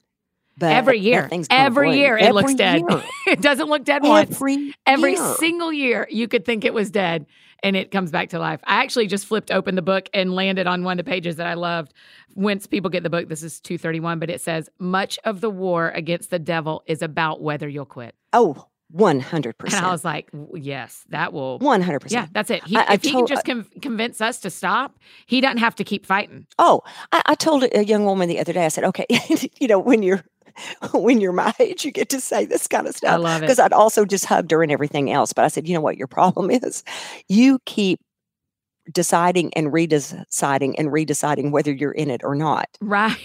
But every year. Every year it looks Every dead. it doesn't look dead once. Every Every year. single year you could think it was dead and it comes back to life. I actually just flipped open the book and landed on one of the pages that I loved. Once people get the book, this is 231, but it says, Much of the war against the devil is about whether you'll quit. Oh, 100%. And I was like, Yes, that will. 100%. Yeah, that's it. He, I- I if he can just uh con- convince us to stop, he doesn't have to keep fighting. Oh, I, I told a young woman the other day, I said, okay, you know, when you're when you're my age, you get to say this kind of stuff. I love it. Because I'd also just hugged her and everything else. But I said, you know what your problem is? You keep deciding and redeciding and redeciding whether you're in it or not. Right.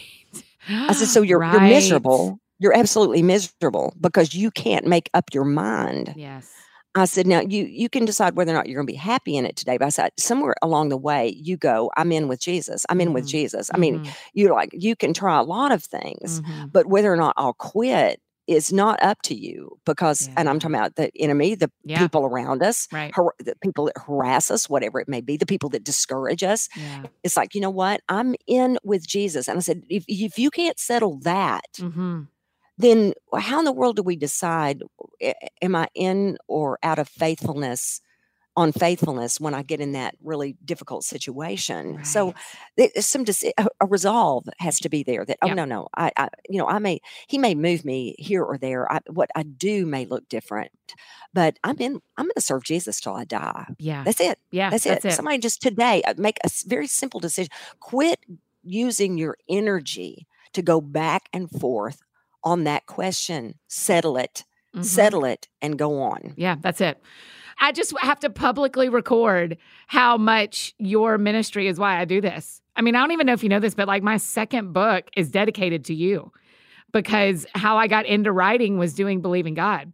I said, so you're you're miserable. You're absolutely miserable because you can't make up your mind. Yes. I said, now you you can decide whether or not you're going to be happy in it today. But I said, somewhere along the way, you go, I'm in with Jesus. I'm in with Mhm. Jesus. I mean, Mhm. you like you can try a lot of things, Mhm. but whether or not I'll quit is not up to you because, and I'm talking about the enemy, the Yeah. people around us, Right. har- the people that harass us, whatever it may be, the people that discourage us. Yeah. It's like, you know what? I'm in with Jesus. And I said, if, if you can't settle that, hmm then how in the world do we decide am I in or out of faithfulness on faithfulness when I get in that really difficult situation? So Right. there's some a, a resolve has to be there that oh Yeah. no no I, I you know I may he may move me here or there I, what I do may look different but I'm in I'm going to serve Jesus till I die. Yeah. That's it. yeah. That's, it. Somebody just today uh, make a very simple decision. Quit using your energy to go back and forth on that question. Settle it. Mhm. Settle it and go on. Yeah, that's it. I just have to publicly record how much your ministry is why I do this. I mean, I don't even know if you know this, but like my second book is dedicated to you because how I got into writing was doing Believing God.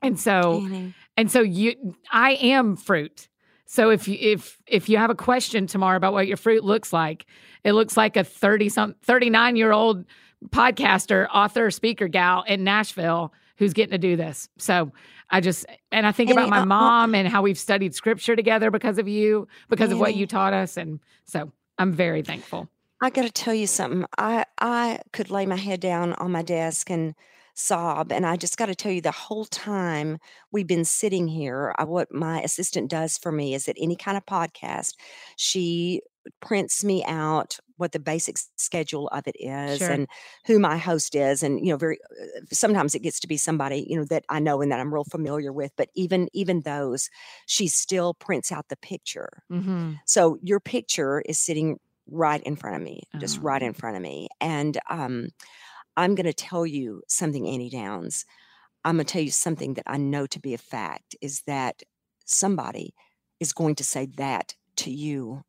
And so, Annie. and so you, I am fruit. So if you, if, if you have a question tomorrow about what your fruit looks like, it looks like a 30 some 39 year old podcaster, author, speaker gal in Nashville who's getting to do this. So I just, and I think And about my uh, mom and how we've studied scripture together because of you, because of what you taught us. And so I'm very thankful. I got to tell you something. I I could lay my head down on my desk and sob, and I just got to tell you, the whole time we've been sitting here, I, what my assistant does for me is that any kind of podcast, she prints me out what the basic schedule of it is Sure. and who my host is and you know very uh, sometimes it gets to be somebody you know that I know and that I'm real familiar with but even even those she still prints out the picture Mm-hmm. so your picture is sitting right in front of me, just right Oh. in front of me. And um, I'm going to tell you something, Annie Downs. I'm going to tell you something that I know to be a fact is that somebody is going to say that to you.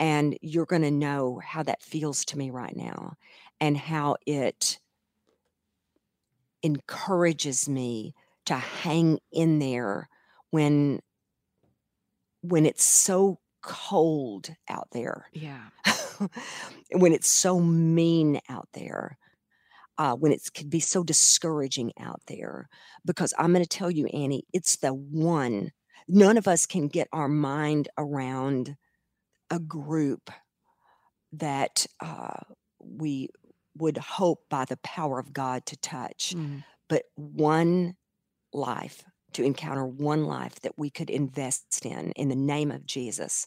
And you're going to know how that feels to me right now and how it encourages me to hang in there when when it's so cold out there Yeah. when it's so mean out there uh, when it could be so discouraging out there because i'm going to tell you annie it's the one none of us can get our mind around a group that uh, we would hope by the power of god to touch Mm. but one life to encounter one life that we could invest in in the name of Jesus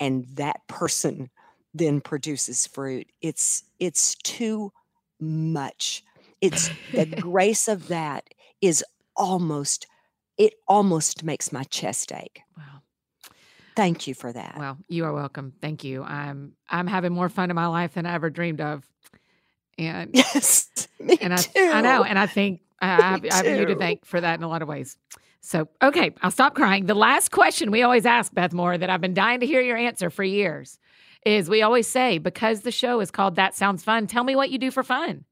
and that person then produces fruit it's it's too much it's the grace of that is almost it almost makes my chest ache Wow. Thank you for that Well, you are welcome. Thank you. I'm I'm having more fun in my life than I ever dreamed of. And yes me and I too. I know, and I think I have, I have you to thank for that in a lot of ways. So, okay, I'll stop crying. The last question we always ask Beth Moore that I've been dying to hear your answer for years is we always say because the show is called That Sounds Fun, tell me what you do for fun.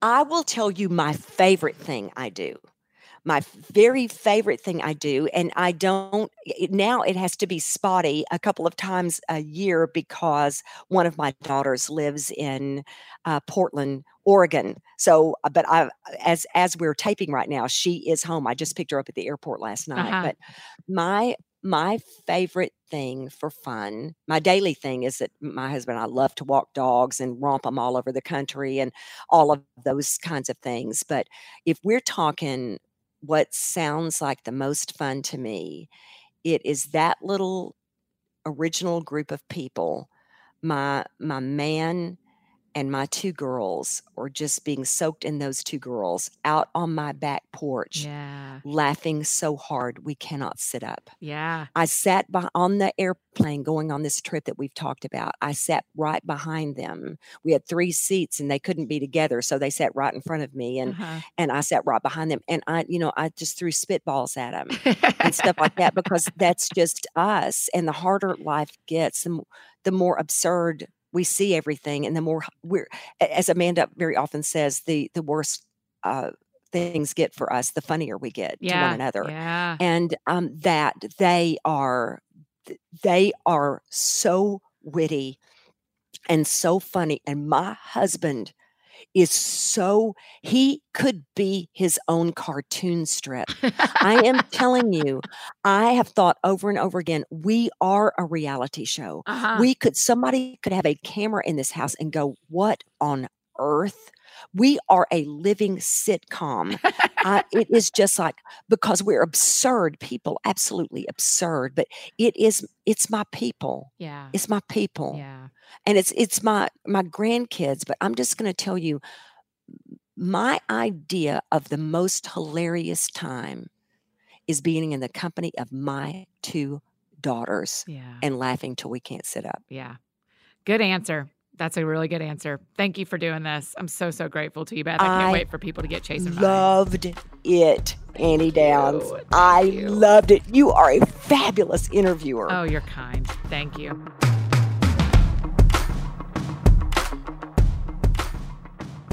I will tell you my favorite thing I do. My very favorite thing I do. And I don't, it, now it has to be spotty a couple of times a year because one of my daughters lives in uh, Portland, Oregon. So, uh, but I, as, as we're taping right now, she is home. I just picked her up at the airport last night. Uh-huh. But my, my favorite thing for fun, my daily thing is that my husband and I love to walk dogs and romp them all over the country and all of those kinds of things. But if we're talking what sounds like the most fun to me, it is that little original group of people, my my man and my two girls, or just being soaked in those two girls out on my back porch, Yeah. laughing so hard we cannot sit up. Yeah. I sat by, on the airplane going on this trip that we've talked about. I sat right behind them. We had three seats and they couldn't be together, so they sat right in front of me, and Uh-huh. and I sat right behind them. And I, you know, I just threw spitballs at them and stuff like that because that's just us. And the harder life gets, the, the more absurd we see everything, and the more we're, as Amanda very often says, the the worse uh, things get for us, the funnier we get to one another Yeah. and um, that they are they are so witty and so funny and my husband is so he could be his own cartoon strip i am telling you i have thought over and over again we are a reality show uh-huh. we could somebody could have a camera in this house and go what on earth we are a living sitcom I, it is just like because we're absurd people absolutely absurd but it is it's my people yeah. it's my people Yeah. and it's it's my my grandkids but i'm just going to tell you my idea of the most hilarious time is being in the company of my two daughters Yeah. and laughing till we can't sit up Yeah. Good answer. That's a really good answer. Thank you for doing this. I'm so, so grateful to you, Beth. I can't I wait for people to get chasing loved it Annie Downs. you. I you. loved it. You are a fabulous interviewer. Oh, you're kind. Thank you.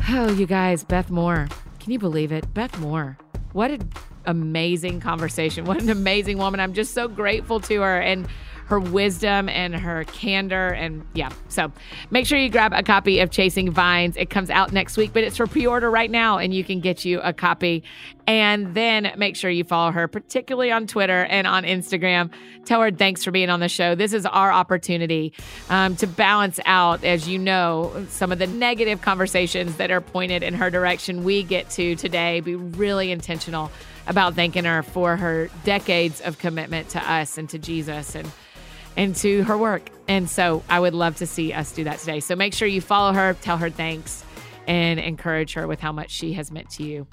Oh, you guys, Beth Moore. Can you believe it? Beth Moore. What an amazing conversation. What an amazing woman. I'm just so grateful to her and her wisdom and her candor. And yeah, so make sure you grab a copy of Chasing Vines. It comes out next week, but it's for pre order right now, and you can get you a copy. And then make sure you follow her, particularly on Twitter and on Instagram. Tell her thanks for being on the show. This is our opportunity um, to balance out, as you know, some of the negative conversations that are pointed in her direction. We get to today be really intentional about thanking her for her decades of commitment to us and to Jesus and and to her work. And so I would love to see us do that today. So make sure you follow her, tell her thanks, and encourage her with how much she has meant to you.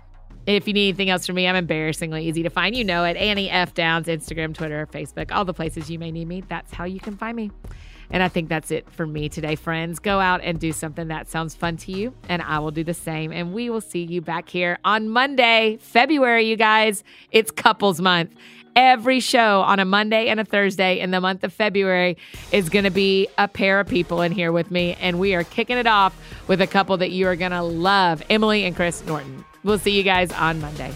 If you need anything else from me, I'm embarrassingly easy to find. You know it. Annie F. Downs, Instagram, Twitter, Facebook, all the places you may need me. That's how you can find me. And I think that's it for me today, friends. Go out and do something that sounds fun to you, and I will do the same. And we will see you back here on Monday, February, you guys. It's couples month. Every show on a Monday and a Thursday in the month of February is going to be a pair of people in here with me. And we are kicking it off with a couple that you are going to love Emily and Chris Norton. We'll see you guys on Monday.